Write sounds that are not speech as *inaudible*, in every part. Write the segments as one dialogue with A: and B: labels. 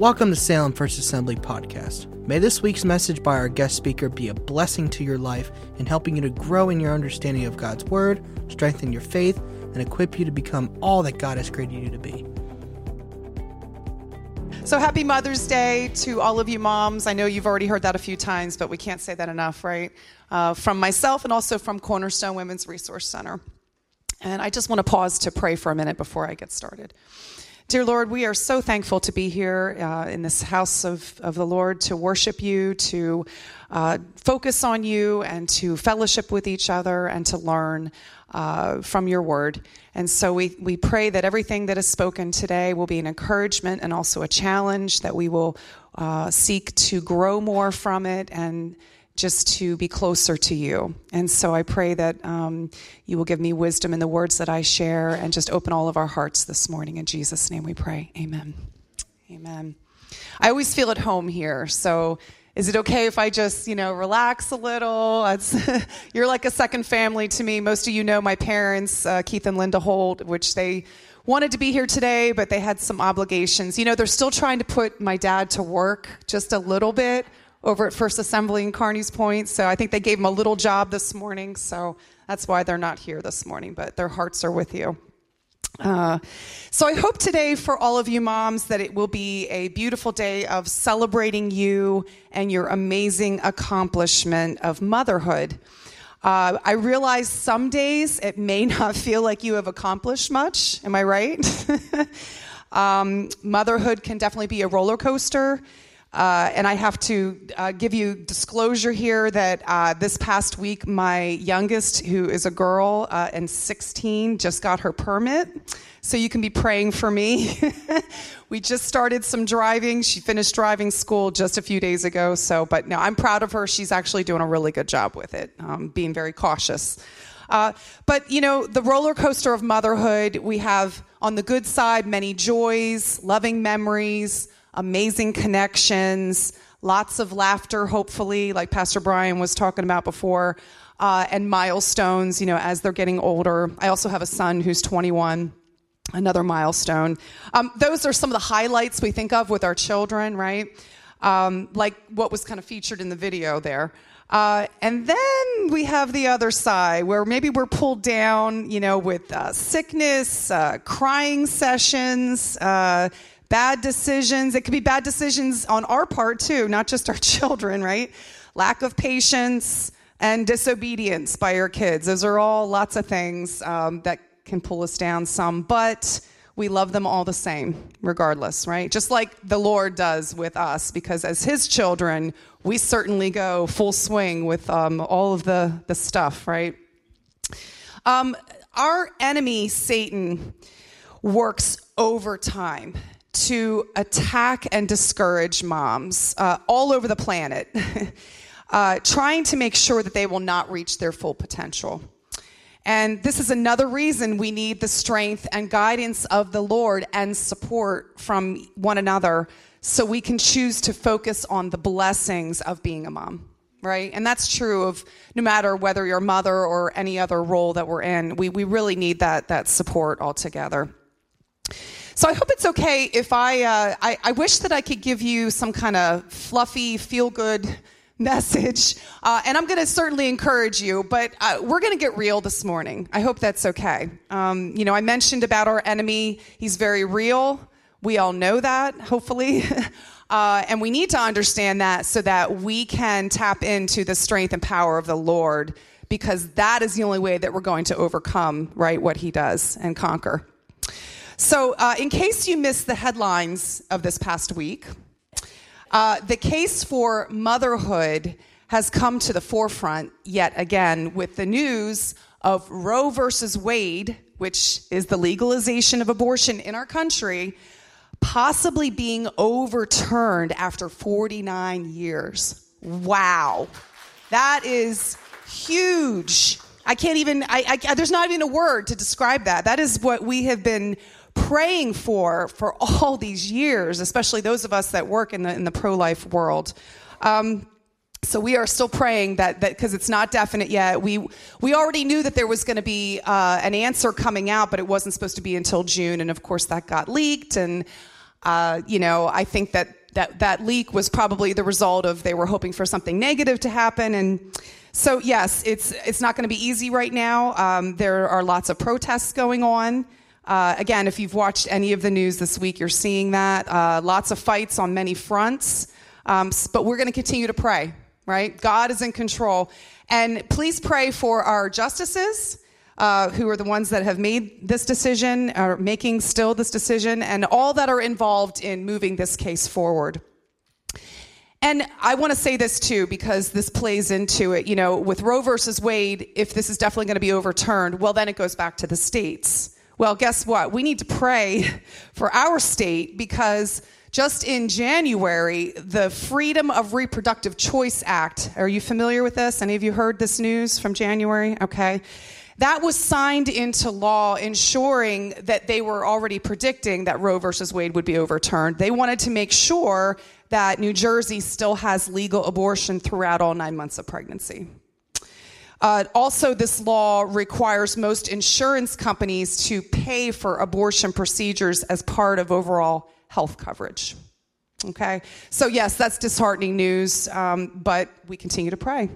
A: Welcome to Salem First Assembly Podcast. May this week's message by our guest speaker be a blessing to your life in helping you to grow in your understanding of God's Word, strengthen your faith, and equip you to become all that God has created you to be.
B: So happy Mother's Day to all of you moms. I know you've already heard that a few times, but we can't say that enough, right? Uh, from myself and also from Cornerstone Women's Resource Center. And I just want to pause to pray for a minute before I get started. Dear Lord, we are so thankful to be here uh, in this house of, of the Lord to worship you, to uh, focus on you, and to fellowship with each other and to learn uh, from your word. And so we, we pray that everything that is spoken today will be an encouragement and also a challenge, that we will uh, seek to grow more from it and just to be closer to you. And so I pray that um, you will give me wisdom in the words that I share and just open all of our hearts this morning. In Jesus' name we pray. Amen. Amen. I always feel at home here. So is it okay if I just, you know, relax a little? *laughs* you're like a second family to me. Most of you know my parents, uh, Keith and Linda Holt, which they wanted to be here today, but they had some obligations. You know, they're still trying to put my dad to work just a little bit over at First Assembly in Carneys Point. So I think they gave them a little job this morning. So that's why they're not here this morning, but their hearts are with you. Uh, so I hope today for all of you moms that it will be a beautiful day of celebrating you and your amazing accomplishment of motherhood. Uh, I realize some days it may *laughs* not feel like you have accomplished much. Am I right? *laughs* um, motherhood can definitely be a roller coaster. Uh, and I have to uh, give you disclosure here that uh, this past week, my youngest, who is a girl uh, and 16, just got her permit. So you can be praying for me. *laughs* we just started some driving. She finished driving school just a few days ago. So, but no, I'm proud of her. She's actually doing a really good job with it, um, being very cautious. Uh, but you know, the roller coaster of motherhood, we have on the good side many joys, loving memories amazing connections, lots of laughter, hopefully, like Pastor Brian was talking about before, uh, and milestones, you know, as they're getting older. I also have a son who's 21 another milestone. Um, those are some of the highlights we think of with our children, right? Um, like what was kind of featured in the video there. Uh, and then we have the other side where maybe we're pulled down, you know, with uh, sickness, uh, crying sessions, uh, bad decisions. It could be bad decisions on our part too, not just our *laughs* children, right? Lack of patience and disobedience by our kids. Those are all lots of things um, that can pull us down some, but we love them all the same, regardless, right? Just like the Lord does with us, because as His children, we certainly go full swing with um, all of the, the stuff, right? Um, our enemy, Satan, works overtime to attack and discourage moms uh, all over the planet, *laughs* uh, trying to make sure that they will not reach their full potential. And this is another reason we need the strength and guidance of the Lord and support from one another so we can choose to focus on the blessings of being a mom, right? And that's true of no matter whether you're a mother or any other role that we're in. We, we really need that, that support altogether. So I hope it's okay if I, uh, I, I wish that I could give you some kind of fluffy, feel good *laughs* message. Uh, and I'm going to certainly encourage you, but uh, we're going to get real this morning. I hope that's okay. Um, you know, I mentioned about our enemy, he's very real. We all know that, hopefully. *laughs* Uh, and we need to understand that so that we can tap into the strength and power of the Lord because that is the only way that we're going to overcome, right, what he does and conquer. So, uh, in case you missed the headlines of this past week, uh, the case for motherhood has come to the forefront yet again with the news of Roe versus Wade, which is the legalization of abortion in our country, possibly being overturned after 49 years. Wow. That is huge. I can't even, I, I, there's not even a word to describe that. That is what we have been praying for for all these years, especially those of us that work in the, in the pro life world. Um, so we are still praying that that because it's not definite yet. We we already knew that there was going to be uh, an answer coming out, but it wasn't supposed to be until June, and of course that got leaked. And Uh, you know, I think that, that that leak was probably the result of they were hoping for something negative to happen. And so, yes, it's, it's not going to be easy right now. Um, there are lots of protests going on. Uh, again, if you've watched any of the news this week, you're seeing that. Uh, lots of fights on many fronts. Um, but we're going to continue to pray, right? God is in control. And please pray for our justices. Uh, who are the ones that have made this decision, are making still this decision, and all that are involved in moving this case forward. And I want to say this too, because this plays into it. You know, with Roe versus Wade, if this is definitely going to be overturned, well, then it goes back to the states. Well, guess what? We need to pray for our state because just in January, the Freedom of Reproductive Choice Act, are you familiar with this? Any of you heard this news from January? Okay. That was signed into law, ensuring that they were already predicting that Roe versus Wade would be overturned. They wanted to make sure that New Jersey still has legal abortion throughout all nine months of pregnancy. Uh, also, this law requires most insurance companies to pay for abortion procedures as part of overall health coverage. Okay? So, yes, that's disheartening news, um, but we continue to pray.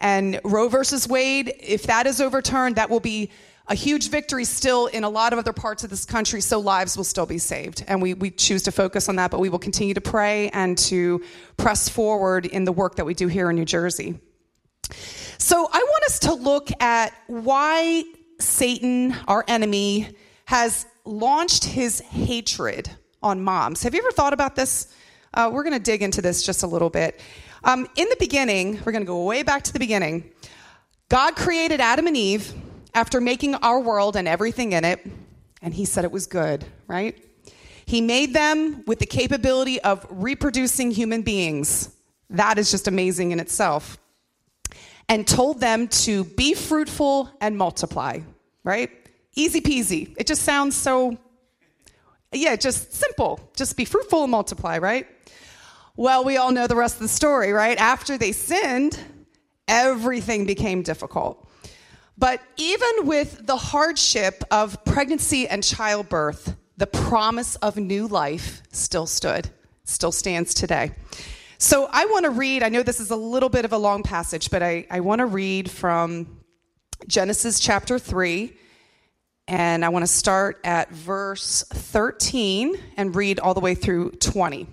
B: And Roe versus Wade, if that is overturned, that will be a huge victory still in a lot of other parts of this country, so lives will still be saved. And we, we choose to focus on that, but we will continue to pray and to press forward in the work that we do here in New Jersey. So I want us to look at why Satan, our enemy, has launched his hatred on moms. Have you ever thought about this? Uh, we're going to dig into this just a little bit. Um, in the beginning, we're going to go way back to the beginning. God created Adam and Eve after making our world and everything in it, and he said it was good, right? He made them with the capability of reproducing human beings. That is just amazing in itself. And told them to be fruitful and multiply, right? Easy peasy. It just sounds so, yeah, just simple. Just be fruitful and multiply, right? Well, we all know the rest of the story, right? After they sinned, everything became difficult. But even with the hardship of pregnancy and childbirth, the promise of new life still stood, still stands today. So I want to read, I know this is a little bit of a long passage, but I, I want to read from Genesis chapter 3. And I want to start at verse 13 and read all the way through 20.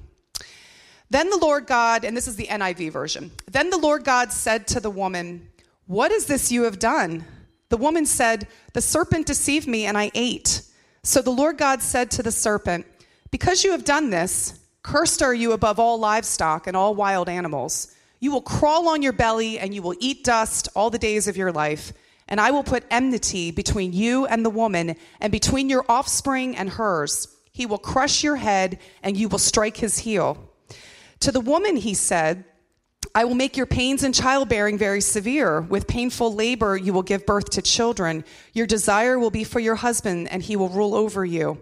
B: Then the Lord God, and this is the NIV version, then the Lord God said to the woman, What is this you have done? The woman said, The serpent deceived me and I ate. So the Lord God said to the serpent, Because you have done this, cursed are you above all livestock and all wild animals. You will crawl on your belly and you will eat dust all the days of your life. And I will put enmity between you and the woman, and between your offspring and hers. He will crush your head, and you will strike his heel. To the woman, he said, I will make your pains in childbearing very severe. With painful labor, you will give birth to children. Your desire will be for your husband, and he will rule over you.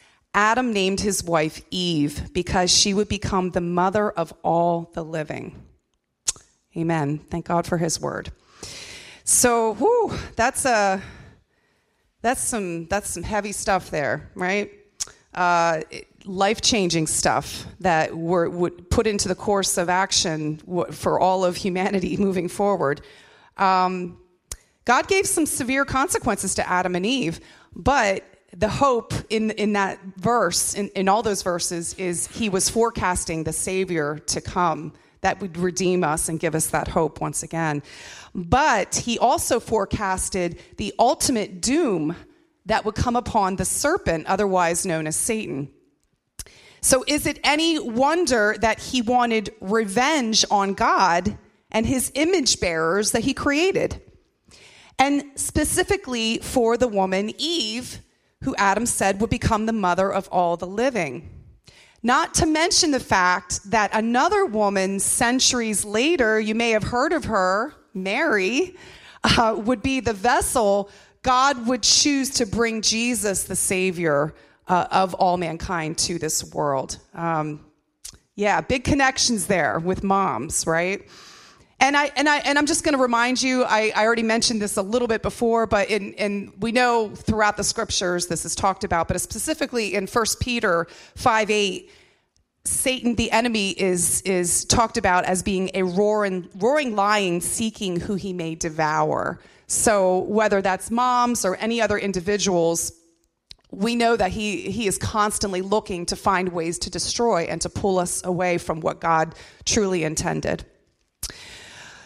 B: Adam named his wife Eve because she would become the mother of all the living. Amen. Thank God for his word. So, that's a that's some that's some heavy stuff there, right? Uh, life changing stuff that were would put into the course of action for all of humanity *laughs* moving forward. Um, God gave some severe consequences to Adam and Eve, but the hope in, in that verse, in, in all those verses, is he was forecasting the Savior to come that would redeem us and give us that hope once again. But he also forecasted the ultimate doom that would come upon the serpent, otherwise known as Satan. So, is it any wonder that he wanted revenge on God and his image bearers that he created? And specifically for the woman Eve, who Adam said would become the mother of all the living. Not to mention the fact that another woman, centuries later, you may have heard of her, Mary, uh, would be the vessel God would choose to bring Jesus, the Savior uh, of all mankind, to this world. Um, yeah, big connections there with moms, right? And I and I and I'm just going to remind you. I, I already mentioned this a little bit before, but in and we know throughout the scriptures this is talked about, but specifically in 1 Peter five eight, Satan, the enemy, is is talked about as being a roaring roaring lion seeking who he may devour. So whether that's moms or any other individuals, we know that he, he is constantly looking to find ways to destroy and to pull us away from what God truly intended.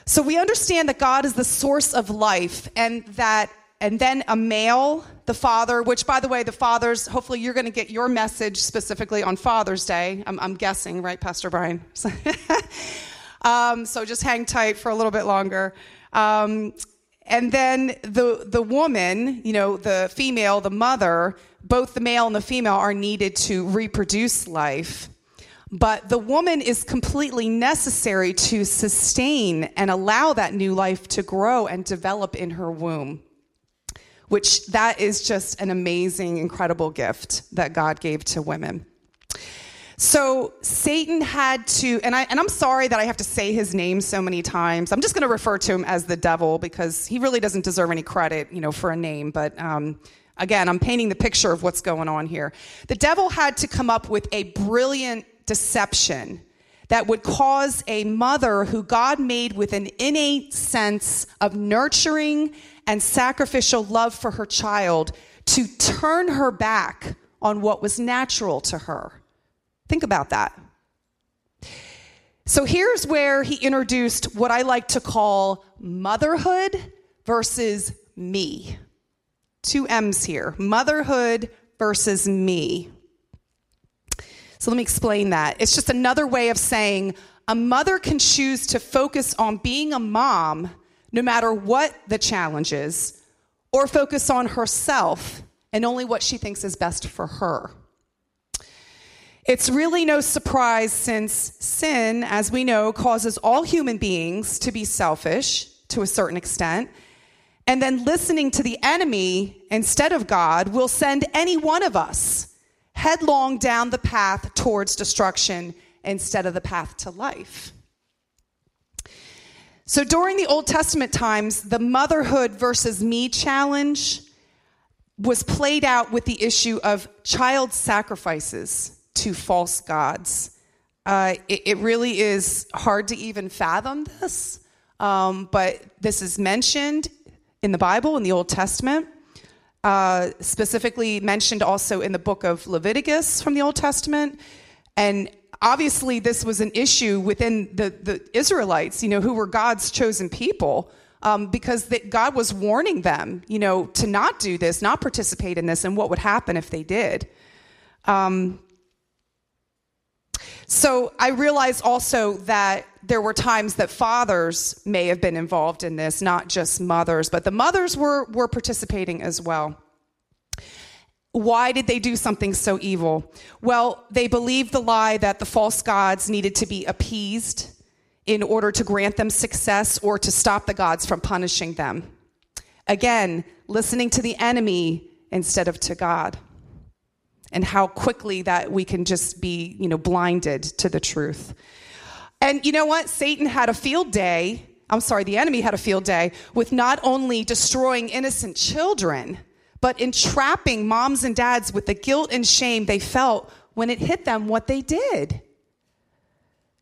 B: So we understand that God is the source of life and that and then a male, the father, which by the way, the fathers, hopefully you're going to get your message specifically on Father's Day. I'm, I'm guessing, right, Pastor Brian? *laughs* um, so just hang tight for a little bit longer. Um, and then the, the woman, you know, the female, the mother, both the male and the female are needed to reproduce life. But the woman is completely necessary to sustain and allow that new life to grow and develop in her womb. Which that is just an amazing, incredible gift that God gave to women. So Satan had to, and, I, and I'm sorry that I have to say his name so many times. I'm just going to refer to him as the devil because he really doesn't deserve any credit, you know, for a name. But um, again, I'm painting the picture of what's going on here. The devil had to come up with a brilliant deception that would cause a mother who God made with an innate sense of nurturing and sacrificial love for her child to turn her back on what was natural to her. Think about that. So here's where he introduced what I like to call motherhood versus me. Two M's here motherhood versus me. So let me explain that. It's just another way of saying a mother can choose to focus on being a mom no matter what the challenge is, or focus on herself and only what she thinks is best for her. It's really no surprise since sin, as we know, causes all human beings to be selfish to a certain extent. And then listening to the enemy instead of God will send any one of us headlong down the path towards destruction instead of the path to life. So during the Old Testament times, the motherhood versus me challenge was played out with the issue of child sacrifices to false gods. Uh, it, it, really is hard to even fathom this, um, but this is mentioned in the Bible, in the Old Testament, uh, specifically mentioned also in the book of Leviticus from the Old Testament. And obviously, this was an issue within the, the Israelites, you know, who were God's chosen people. Um, because the, God was warning them, you know, to not do this, not participate in this, and what would happen if they did. Um, so I realized also that there were times that fathers may have been involved in this, not just mothers, but the mothers were, were participating as well. Why did they do something so evil? Well, they believed the lie that the false gods needed to be appeased in order to grant them success or to stop the gods from punishing them. Again, listening to the enemy instead of to God and how quickly that we can just be, you know, blinded to the truth. And you know what? Satan had a field day. I'm sorry, the enemy had a field day with not only destroying innocent children, but entrapping moms and dads with the guilt and shame they felt when it hit them what they did.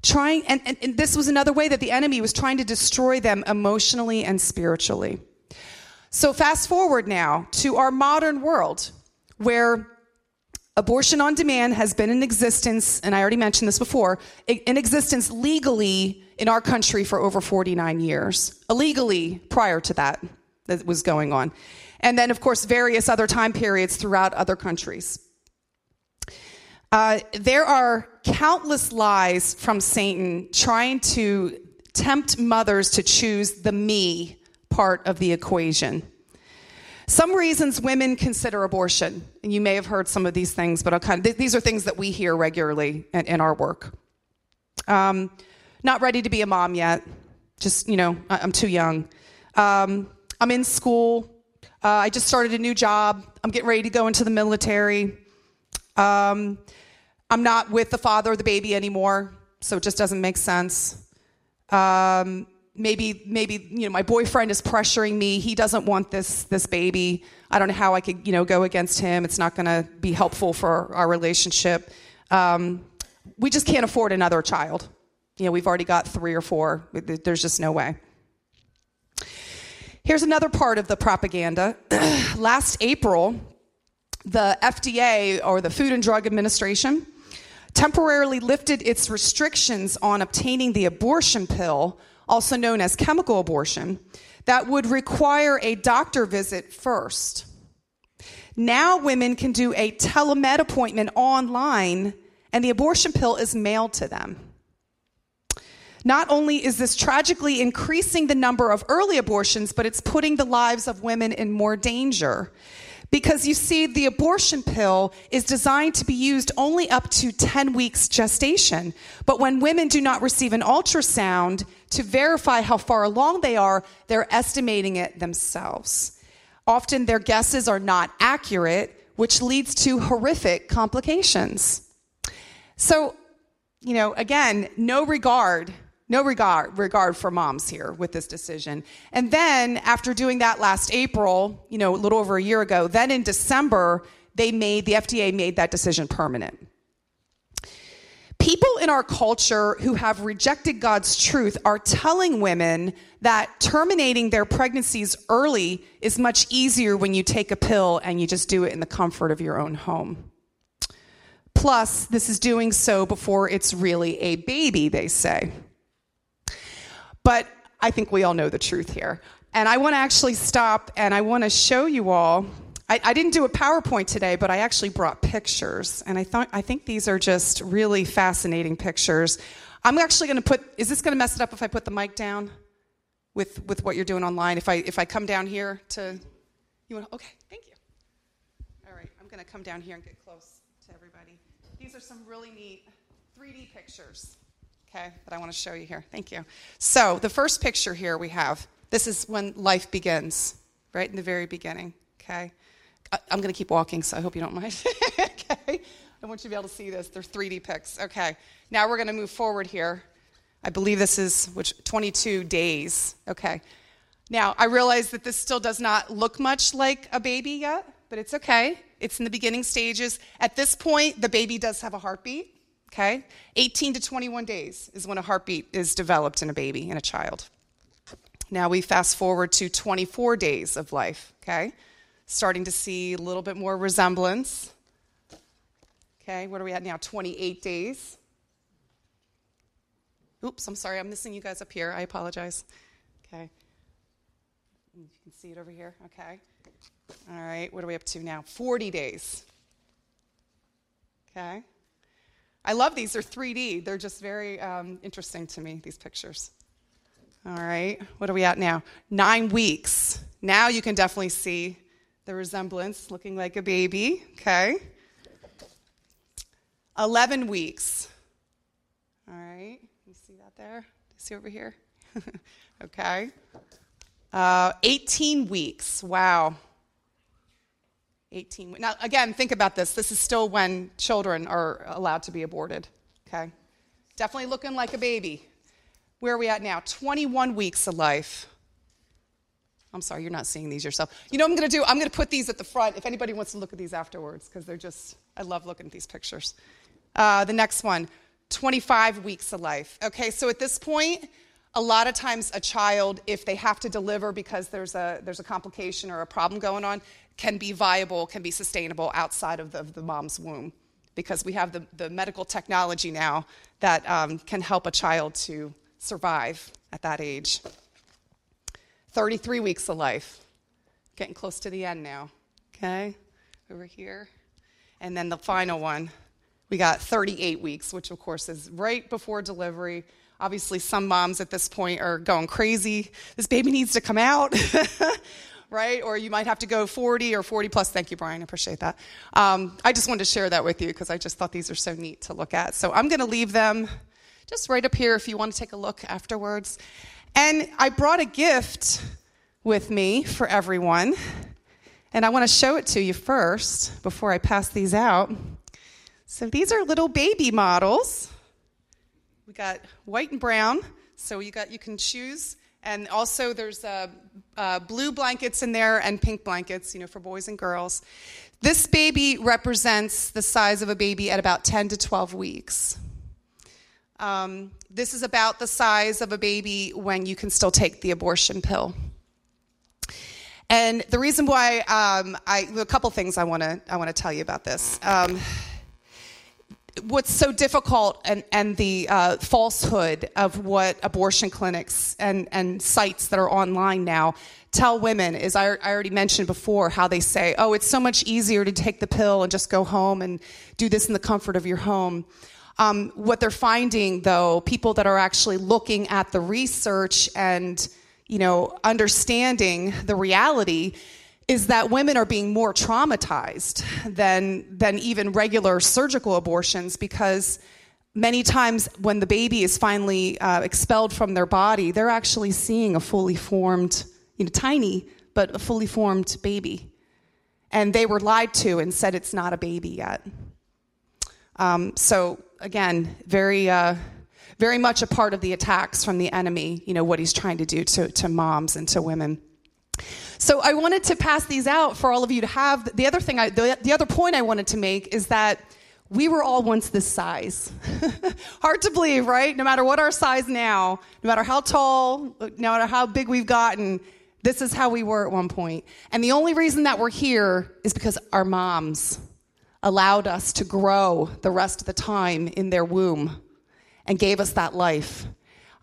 B: Trying, and, and, and this was another way that the enemy was trying to destroy them emotionally and spiritually. So, fast forward now to our modern world where Abortion on demand has been in existence, and I already mentioned this before, in existence legally in our country for over 49 years. Illegally prior to that, that was going on. And then, of course, various other time periods throughout other countries. Uh, there are countless lies from Satan trying to tempt mothers to choose the me part of the equation. Some reasons women consider abortion, and you may have heard some of these things, but I'll kind of, these are things that we hear regularly in, in our work. Um, not ready to be a mom yet. Just, you know, I'm too young. Um, I'm in school. Uh, I just started a new job. I'm getting ready to go into the military. Um, I'm not with the father of the baby anymore, so it just doesn't make sense. Um, maybe, maybe you know, my boyfriend is pressuring me. He doesn't want this this baby. I don't know how I could, you know, go against him. It's not going to be helpful for our relationship. Um, we just can't afford another child. You know, we've already got three or four. There's just no way. Here's another part of the propaganda. *clears throat* Last April, the FDA or the Food and Drug Administration temporarily lifted its restrictions on obtaining the abortion pill, also known as chemical abortion, that would require a doctor visit first. Now women can do a telemed appointment online and the abortion pill is mailed to them. Not only is this tragically increasing the number of early abortions, but it's putting the lives of women in more danger. Because you see, the abortion pill is designed to be used only up to 10 weeks gestation. But when women do not receive an ultrasound to verify how far along they are, they're estimating it themselves. Often their guesses are not accurate, which leads to horrific complications. So, you know, again, no regard no regard, regard for moms here with this decision. And then after doing that last April, you know, a little over a year ago, then in December, they made, the FDA made that decision permanent. People in our culture who have rejected God's truth are telling women that terminating their pregnancies early is much easier when you take a pill and you just do it in the comfort of your own home. Plus, this is doing so before it's really a baby, they say. But I think we all know the truth here. And I want to actually stop and I want to show you all. I, I, didn't do a PowerPoint today, but I actually brought pictures. And I, thought, I think these are just really fascinating pictures. I'm actually going to put, is this going to mess it up if I put the mic down with, with what you're doing online? If I, if I come down here to, you want, okay, thank you. All right, I'm going to come down here and get close to everybody. These are some really neat 3D pictures okay, that I want to show you here. Thank you. So, the first picture here we have this is when life begins, right in the very beginning, okay? I'm going to keep walking, so I hope you don't mind. *laughs* okay? I want you to be able to see this. They're 3D pics. Okay. Now we're going to move forward here. I believe this is which 22 days. Okay. Now, I realize that this still does not look much like a baby yet, but it's okay. It's in the beginning stages. At this point, the baby does have a heartbeat okay? 18 to 21 days is when a heartbeat is developed in a baby, in a child. Now we fast forward to 24 days of life, okay? Starting to see a little bit more resemblance. Okay, what are we at now? 28 days. Oops, I'm sorry, I'm missing you guys up here. I apologize. Okay. You can see it over here. Okay. All right, what are we up to now? 40 days. Okay. I love these. They're 3D. They're just very um, interesting to me, these pictures. All right, what are we at now? Nine weeks. Now you can definitely see the resemblance, looking like a baby, okay? 11 weeks. All right, you see that there? You see over here? *laughs* okay. Uh, 18 weeks. Wow. 18. Now, again, think about this. This is still when children are allowed to be aborted, okay? Definitely looking like a baby. Where are we at now? 21 weeks of life. I'm sorry, you're not seeing these yourself. You know what I'm going to do? I'm going to put these at the front if anybody wants to look at these afterwards, because they're just, I love looking at these pictures. Uh, the next one, 25 weeks of life. Okay, so at this point, a lot of times a child, if they have to deliver because there's a, there's a complication or a problem going on, can be viable, can be sustainable outside of the, of the mom's womb because we have the, the medical technology now that um, can help a child to survive at that age. 33 weeks of life, getting close to the end now. Okay, over here. And then the final one, we got 38 weeks, which of course is right before delivery. Obviously, some moms at this point are going crazy. This baby needs to come out. *laughs* right? Or you might have to go 40 or 40 plus. Thank you, Brian. I appreciate that. Um, I just wanted to share that with you because I just thought these are so neat to look at. So I'm going to leave them just right up here if you want to take a look afterwards. And I brought a gift with me for everyone. And I want to show it to you first before I pass these out. So these are little baby models. We got white and brown. So you got you can choose and also, there's uh, uh, blue blankets in there and pink blankets, you know, for boys and girls. This baby represents the size of a baby at about 10 to 12 weeks. Um, this is about the size of a baby when you can still take the abortion pill. And the reason why um, I, a couple things I want to I want to tell you about this. Um, what's so difficult and, and the uh, falsehood of what abortion clinics and, and sites that are online now tell women is I, I already mentioned before how they say, oh, it's so much easier to take the pill and just go home and do this in the comfort of your home. Um, what they're finding, though, people that are actually looking at the research and you know understanding the reality is that women are being more traumatized than, than even regular surgical abortions because many times when the baby is finally uh, expelled from their body, they're actually seeing a fully formed, you know, tiny, but a fully formed baby. And they were lied to and said it's not a baby yet. Um, so, again, very, uh, very much a part of the attacks from the enemy, you know, what he's trying to do to, to moms and to women. So I wanted to pass these out for all of you to have. The other thing, I, the, the other point I wanted to make is that we were all once this size. *laughs* Hard to believe, right? No matter what our size now, no matter how tall, no matter how big we've gotten, this is how we were at one point. And the only reason that we're here is because our moms allowed us to grow the rest of the time in their womb and gave us that life.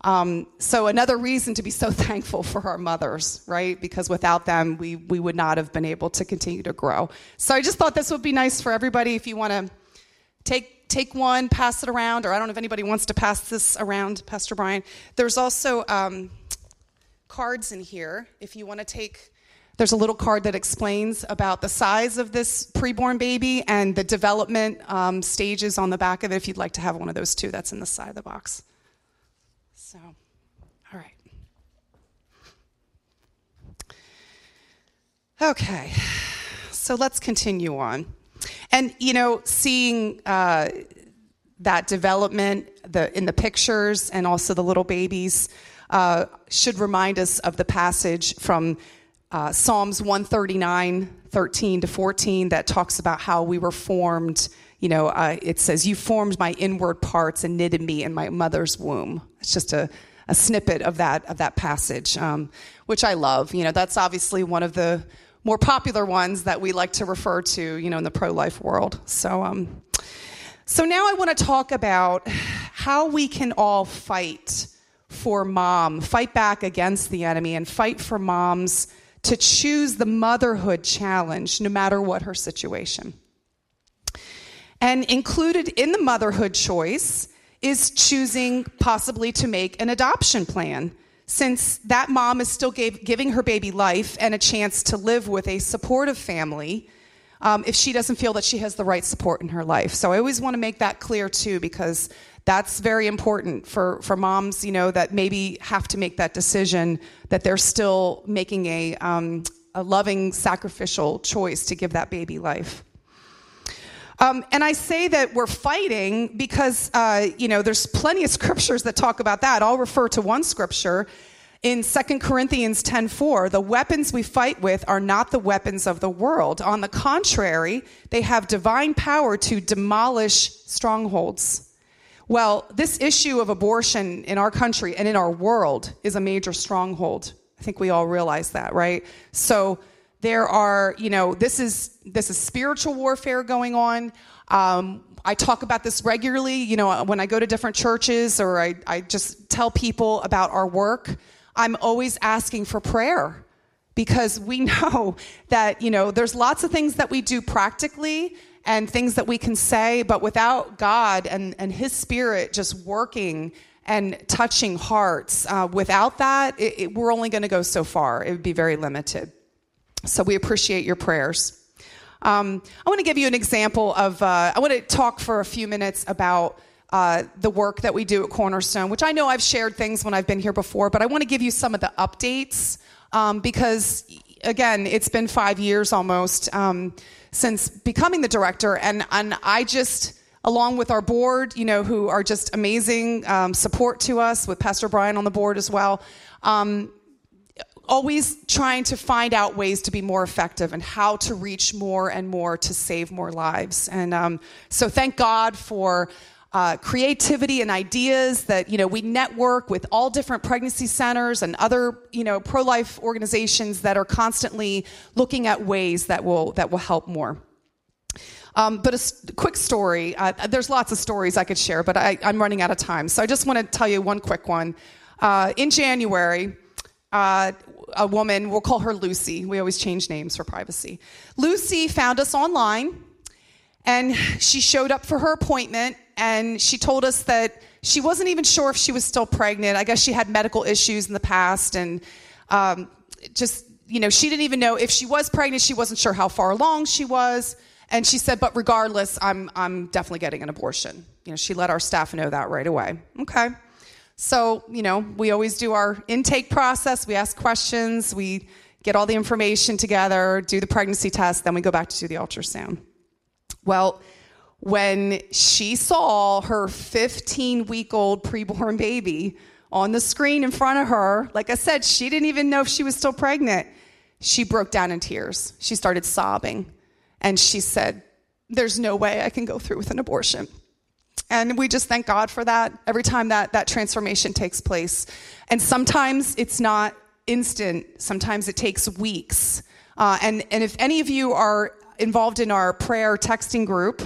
B: Um, so another reason to be so *laughs* thankful for our mothers, right? Because without them, we, we would not have been able to continue to grow. So I just thought this would be nice for everybody if you want to take, take one, pass it around, or I don't know if anybody wants to pass this around, Pastor Brian. There's also um, cards in here if you want to take there's a little card that explains about the size of this preborn baby and the development um, stages on the back of it if you'd like to have one of those too that's in the side of the box so, all right. Okay, so let's continue on. And, you know, seeing uh, that development the, in the pictures and also the little babies uh, should remind us of the passage from uh, Psalms 139, 13 to 14, that talks about how we were formed you know, uh, it says, You formed my inward parts and knitted me in my mother's womb. It's just a, a snippet of that, of that passage, um, which I love. You know, that's obviously one of the more popular ones that we like to refer to, you know, in the pro life world. So, um, so now I want to talk about how we can all fight for mom, fight back against the enemy, and fight for moms to choose the motherhood challenge no matter what her situation. And included in the motherhood choice is choosing possibly to make an adoption plan, since that mom is still gave, giving her baby life and a chance to live with a supportive family um, if she doesn't feel that she has the right support in her life. So I always want to make that clear too, because that's very important for, for moms, you know, that maybe have to make that decision that they're still making a, um, a loving, sacrificial choice to give that baby life. Um, and I say that we're fighting because, uh, you know, there's plenty of scriptures that talk about that. I'll refer to one scripture in 2 Corinthians 10:4, the weapons we fight with are not the weapons of the world. On the contrary, they have divine power to demolish strongholds. Well, this issue of abortion in our country and in our world is a major stronghold. I think we all realize that, right? So there are, you know, this is this is spiritual warfare going on. Um, I talk about this regularly. You know, when I go to different churches or I, I just tell people about our work, I'm always asking for prayer because we *laughs* know that, you know, there's lots of things that we do practically and things that we can say, but without God and, and His Spirit just working and touching hearts, uh, without that, it, it, we're only going to go so far. It would be very limited. So we appreciate your prayers. Um, I want to give you an example of, uh, I want to talk for a few minutes about uh, the work that we do at Cornerstone, which I know I've shared things when I've been here before, but I want to give you some of the updates um, because, again, it's been five years almost um, since becoming the director, and, and I just, along with our board, you know, who are just amazing um, support to us, with Pastor Brian on the board as well. Um, always trying to find out ways to be more effective and how to reach more and more to save more lives. And um, so, thank God for. Uh, creativity and ideas that you know we network with all different pregnancy centers and other you know pro-life organizations that are constantly looking at ways that will that will help more um, but a quick story uh, there's lots of stories i could share but I, am running out of time so i just want to tell you one quick one uh, in january uh, a woman, we'll call her Lucy. We always change names for privacy. Lucy found us online and she showed up for her appointment and she told us that she wasn't even sure if she was still pregnant. I guess she had medical issues in the past and um, just, you know, she didn't even know if she was pregnant. She wasn't sure how far along she was. And she said, but regardless, I'm, I'm definitely getting an abortion. You know, she let our staff know that right away. Okay. So, you know, we always do our intake process. We ask questions, we get all the information together, do the pregnancy test, then we go back to do the ultrasound. Well, when she saw her 15 week old preborn baby on the screen in front of her, like I said, she didn't even know if she was still pregnant. She broke down in tears. She started sobbing. And she said, There's no way I can go through with an abortion. And we just thank God for that every time that that transformation takes place. And sometimes it's not instant, sometimes it takes weeks. Uh, and, and if any of you are involved in our prayer texting group,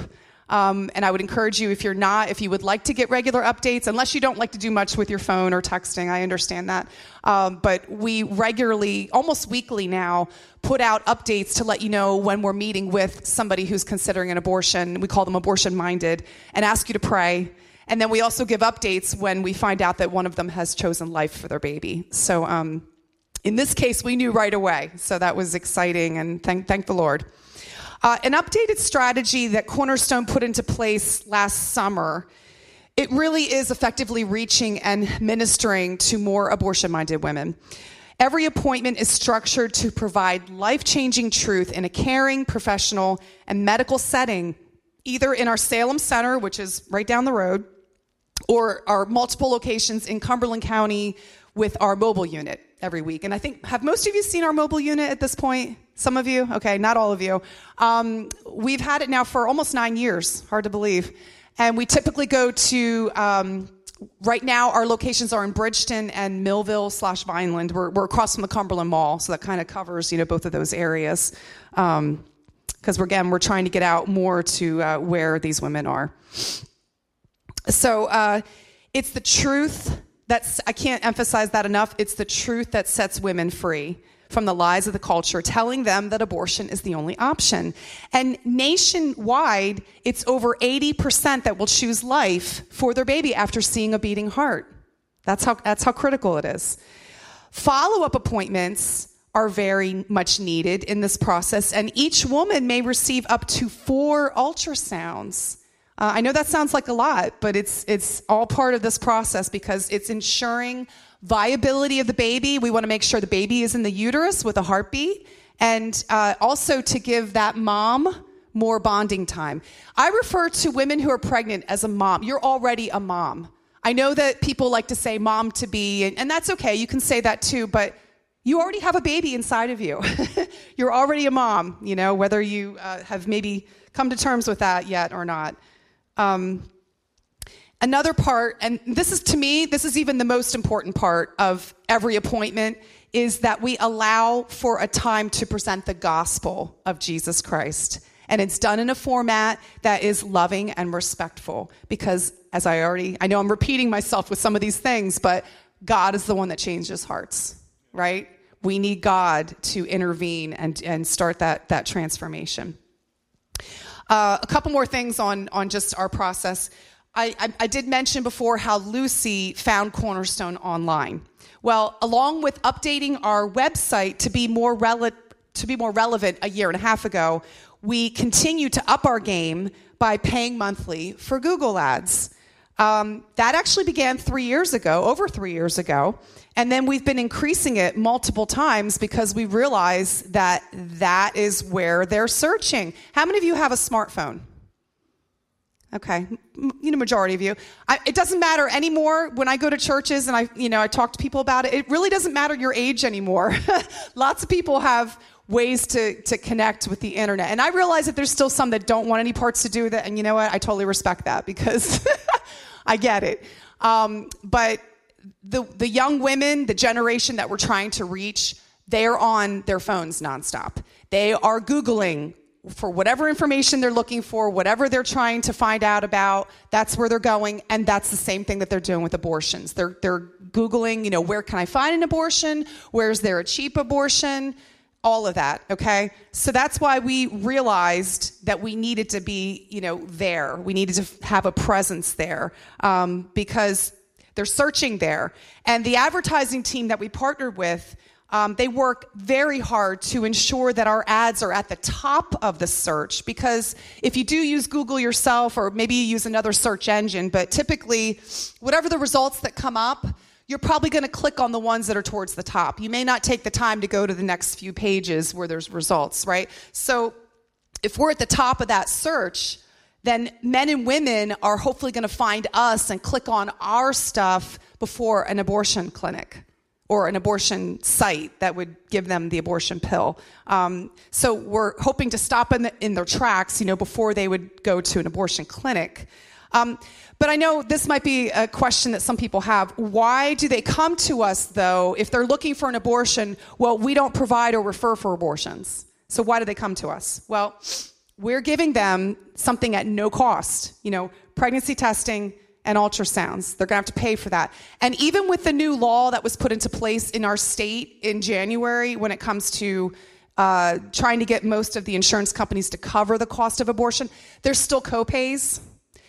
B: um, and I would encourage you, if you're not, if you would like to get regular updates, unless you don't like to do much with your phone or texting, I understand that. Um, but we regularly, almost weekly now, put out updates to let you know when we're meeting with somebody who's considering an abortion. We call them abortion minded, and ask you to pray. And then we also give updates when we find out that one of them has chosen life for their baby. So um, in this case, we knew right away. So that was exciting, and thank, thank the Lord. Uh, an updated strategy that Cornerstone put into place last summer. It really is effectively reaching and ministering to more abortion minded women. Every appointment is structured to provide life changing truth in a caring, professional, and medical setting, either in our Salem Center, which is right down the road, or our multiple locations in Cumberland County with our mobile unit every week. And I think, have most of you seen our mobile unit at this point? Some of you? Okay, not all of you. Um, we've had it now for almost nine years, hard to believe. And we typically go to, um, right now, our locations are in Bridgeton and Millville slash Vineland. We're, we're across from the Cumberland Mall, so that kind of covers, you know, both of those areas. Because, um, again, we're trying to get out more to uh, where these women are. So uh, it's the truth that's, I can't emphasize that enough. It's the truth that sets women free from the lies of the culture, telling them that abortion is the only option. And nationwide, it's over 80% that will choose life for their baby after seeing a beating heart. That's how, that's how critical it is. Follow up appointments are very much needed in this process, and each woman may receive up to four ultrasounds. Uh, I know that sounds like a lot, but it's, it's all part of this process because it's ensuring viability of the baby. We want to make sure the baby is in the uterus with a heartbeat, and uh, also to give that mom more bonding time. I refer to women who are pregnant as a mom. You're already a mom. I know that people like to say mom to be, and, and that's okay. You can say that too, but you already have a baby inside of you. *laughs* You're already a mom, you know, whether you uh, have maybe come to terms with that yet or not. Um, Another part, and this is to me, this is even the most important part of every appointment, is that we allow for a time to present the gospel of Jesus Christ. And it's done in a format that is loving and respectful because, as I already, I know I'm repeating myself with some of these things, but God is the one that changes hearts, right? We need God to intervene and, and start that, that transformation. Uh, a couple more things on, on just our process. I, I, I did mention before how Lucy found Cornerstone online. Well, along with updating our website to be more relevant to be more relevant a year and a half ago, we continue to up our game by paying monthly for Google Ads. Um, that actually began three years ago, over three years ago. And then we've been increasing it multiple times because we realize that that is where they're searching. How many of you have a smartphone? Okay, you know, majority of you. I, it doesn't matter anymore when I go to churches and I, you know, I talk to people about it. It really doesn't matter your age anymore. *laughs* Lots of people have ways to, to connect with the internet. And I realize that there's still some that don't want any parts to do with it. And you know what? I totally respect that because *laughs* I get it. Um, but the, the young women, the generation that we're trying to reach, they're on their phones nonstop. They are Googling for whatever information they're looking for, whatever they're trying to find out about, that's where they're going. And that's the same thing that they're doing with abortions. They're, they're Googling, you know, where can I find an abortion? Where's there a cheap abortion? All of that okay? So that's why we realized that we needed to be you know there. We needed to have a presence there um, because they're searching there. And the advertising team that we partnered with um, they work very hard to ensure that our ads are at the top of the search because if you do use google yourself or maybe you use another search engine but typically whatever the results that come up you're probably going to click on the ones that are towards the top. You may not take the time to go to the next few pages where there's results, right? So if we're at the top of that search, then men and women are hopefully going to find us and click on our stuff before an abortion clinic or an abortion site that would give them the abortion pill. Um, so we're hoping to stop in, the, in, their tracks, you know, before they would go to an abortion clinic. Um, but I know this might be a question that some people have. Why do they come to us, though, if they're looking for an abortion? Well, we don't provide or refer for abortions. So why do they come to us? Well, we're giving them something at no cost, you know, pregnancy testing and ultrasounds. They're going to have to pay for that. And even with the new law that was put into place in our state in January when it comes to uh, trying to get most of the insurance companies to cover the cost of abortion, there's still copays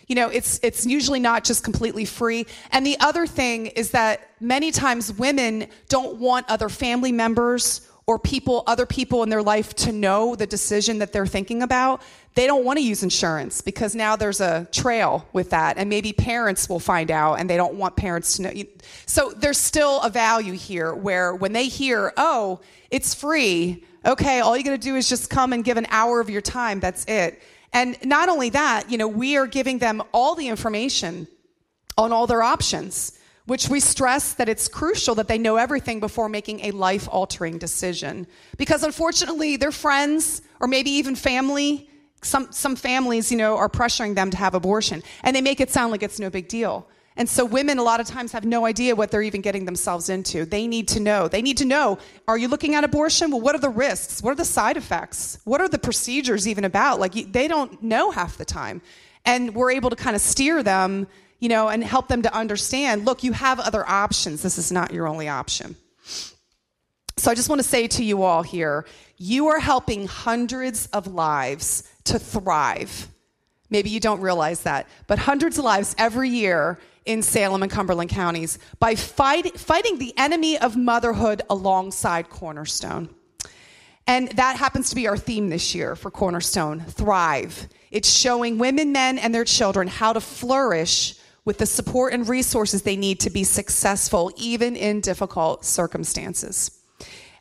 B: you know, it's, it's usually not just completely free. And the other thing is that many times women don't want other family members or people, other people in their life to know the decision that they're thinking about. They don't want to use insurance because now there's a trail with that. And maybe parents will find out and they don't want parents to know. So there's still a value here where when they hear, oh, it's free, okay, all you got to do is just come and give an hour of your time. That's it. And not only that, you know, we are giving them all the information on all their options, which we stress that it's crucial that they know everything before making a life altering decision. Because unfortunately, their friends or maybe even family, some, some families, you know, are pressuring them to have abortion and they make it sound like it's no big deal. And so women a lot of times have no idea what they're even getting themselves into. They need to know. They need to know, are you looking at abortion? Well, what are the risks? What are the side effects? What are the procedures even about? Like they don't know half the time. And we're able to kind of steer them, you know, and help them to understand, look, you have other options. This is not your only option. So I just want to say to you all here, you are helping hundreds of lives to thrive. Maybe you don't realize that, but hundreds of lives every year in Salem and Cumberland counties by fight, fighting the enemy of motherhood alongside Cornerstone. And that happens to be our theme this year for Cornerstone Thrive. It's showing women, men, and their children how to flourish with the support and resources they need to be successful, even in difficult circumstances.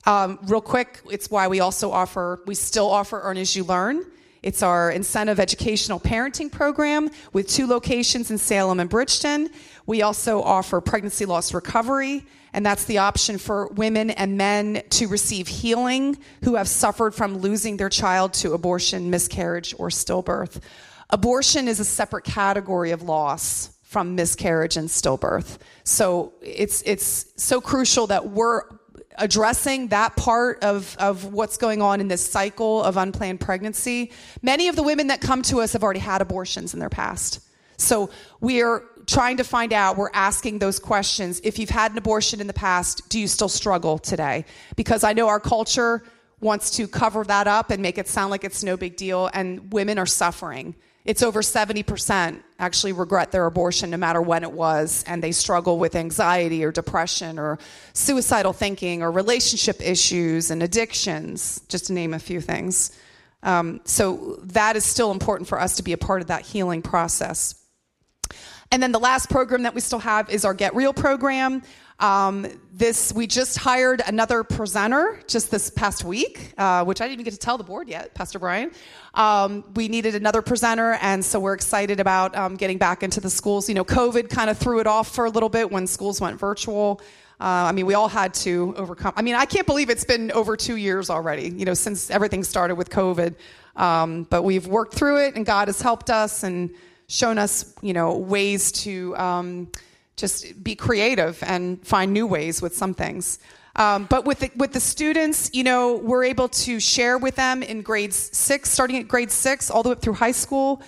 B: Um, real quick, it's why we also offer, we still offer Earn as You Learn. It's our incentive educational parenting program with two locations in Salem and Bridgeton. We also offer pregnancy loss recovery, and that's the option for women and men to receive healing who have suffered from losing their child to abortion, miscarriage, or stillbirth. Abortion is a separate category of loss from miscarriage and stillbirth. So it's, it's so crucial that we're addressing that part of, of what's going on in this cycle of unplanned pregnancy. Many of the women that come to us have already had abortions in their past. So we're trying to find out, we're asking those questions. If you've had an abortion in the past, do you still struggle today? Because I know our culture wants to cover that up and make it sound like it's no big deal, and women are suffering it's over 70% actually regret their abortion no matter when it was, and they struggle with anxiety or depression or suicidal thinking or relationship issues and addictions, just to name a few things. Um, so that is still important for us to be a part of that healing process. And then the last program that we still have is our Get Real program. Um, this we just hired another presenter just this past week, uh, which I didn't even get to tell the board yet, Pastor Brian. Um, we needed another presenter, and so we're excited about um, getting back into the schools. You know, COVID kind of threw it off for a little bit when schools went virtual. Uh, I mean, we all had to overcome. I mean, I can't believe it's been over two years already. You know, since everything started with COVID, um, but we've worked through it, and God has helped us and shown us, you know, ways to um, just be creative and find new ways with some things. Um, but with the, with the students, you know, we're able to share with them in grades six, starting at grade six, all the way up through high school,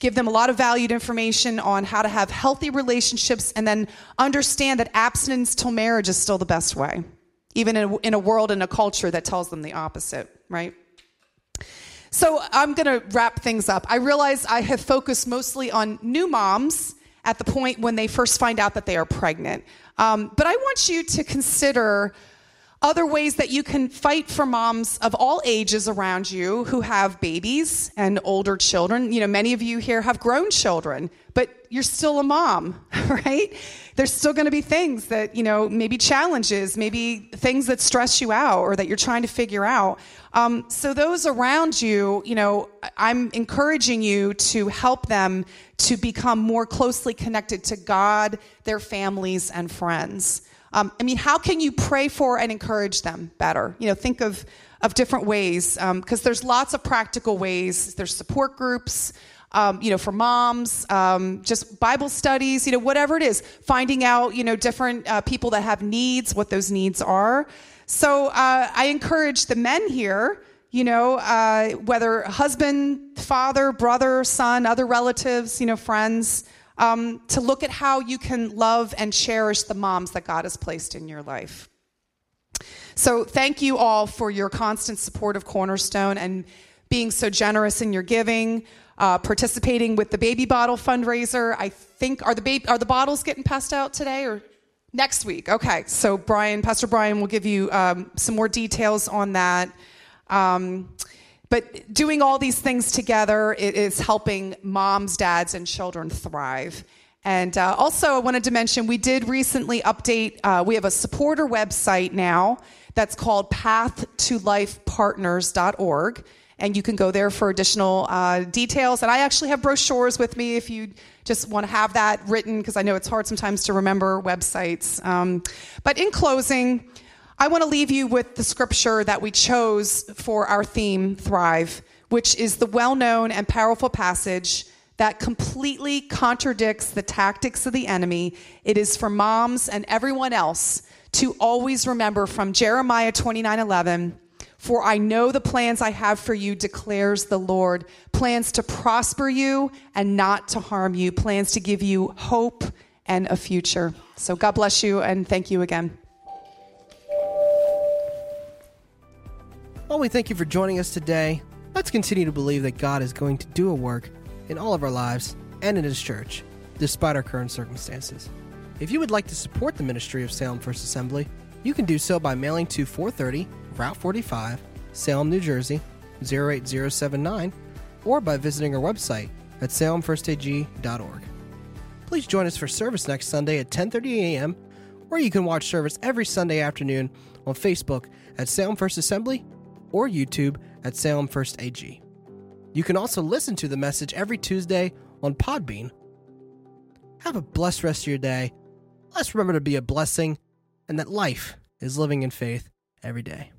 B: give them a lot of valued information on how to have healthy relationships, and then understand that abstinence till marriage is still the best way, even in a, in a world and a culture that tells them the opposite, right? So I'm going to wrap things up. I realize I have focused mostly on new moms at the point when they first find out that they are pregnant. Um, but I want you to consider other ways that you can fight for moms of all ages around you who have babies and older children. You know, many of you here have grown children, but you're still a mom, *laughs* right? There's still going to be things that, you know, maybe challenges, maybe things that stress you out or that you're trying to figure out. Um, so, those around you, you know, I'm encouraging you to help them to become more closely connected to God, their families, and friends. Um, I mean, how can you pray for and encourage them better? You know, think of, of different ways, because um, there's lots of practical ways. There's support groups, um, you know, for moms, um, just Bible studies, you know, whatever it is, finding out, you know, different uh, people that have needs, what those needs are. So uh, I encourage the men here, you know, uh, whether husband, father, brother, son, other relatives, you know, friends, um, to look at how you can love and cherish the moms that God has placed in your life. So, thank you all for your constant support of Cornerstone and being so generous in your giving, uh, participating with the baby bottle fundraiser. I think are the baby are the bottles getting passed out today or next week? Okay, so Brian, Pastor Brian, will give you um, some more details on that. Um, but doing all these things together is helping moms, dads, and children thrive. And uh, also, I wanted to mention we did recently update, uh, we have a supporter website now that's called pathtolifepartners.org. And you can go there for additional uh, details. And I actually have brochures with me if you just want to have that written, because I know it's hard sometimes to remember websites. Um, but in closing, I want to leave you with the scripture that we chose for our theme, Thrive, which is the well known and powerful passage that completely contradicts the tactics of the enemy. It is for moms and everyone else to always remember from Jeremiah 29 11. For I know the plans I have for you, declares the Lord plans to prosper you and not to harm you, plans to give you hope and a future. So God bless you and thank you again.
A: Well, we thank you for joining us today. Let's continue to believe that God is going to do a work in all of our lives and in His church, despite our current circumstances. If you would like to support the ministry of Salem First Assembly, you can do so by mailing to 430 Route 45, Salem, New Jersey 08079, or by visiting our website at salemfirstag.org. Please join us for service next Sunday at 10:30 a.m., or you can watch service every Sunday afternoon on Facebook at Salem First Assembly or YouTube at Salem First AG. You can also listen to the message every Tuesday on Podbean. Have a blessed rest of your day. Let's remember to be a blessing and that life is living in faith every day.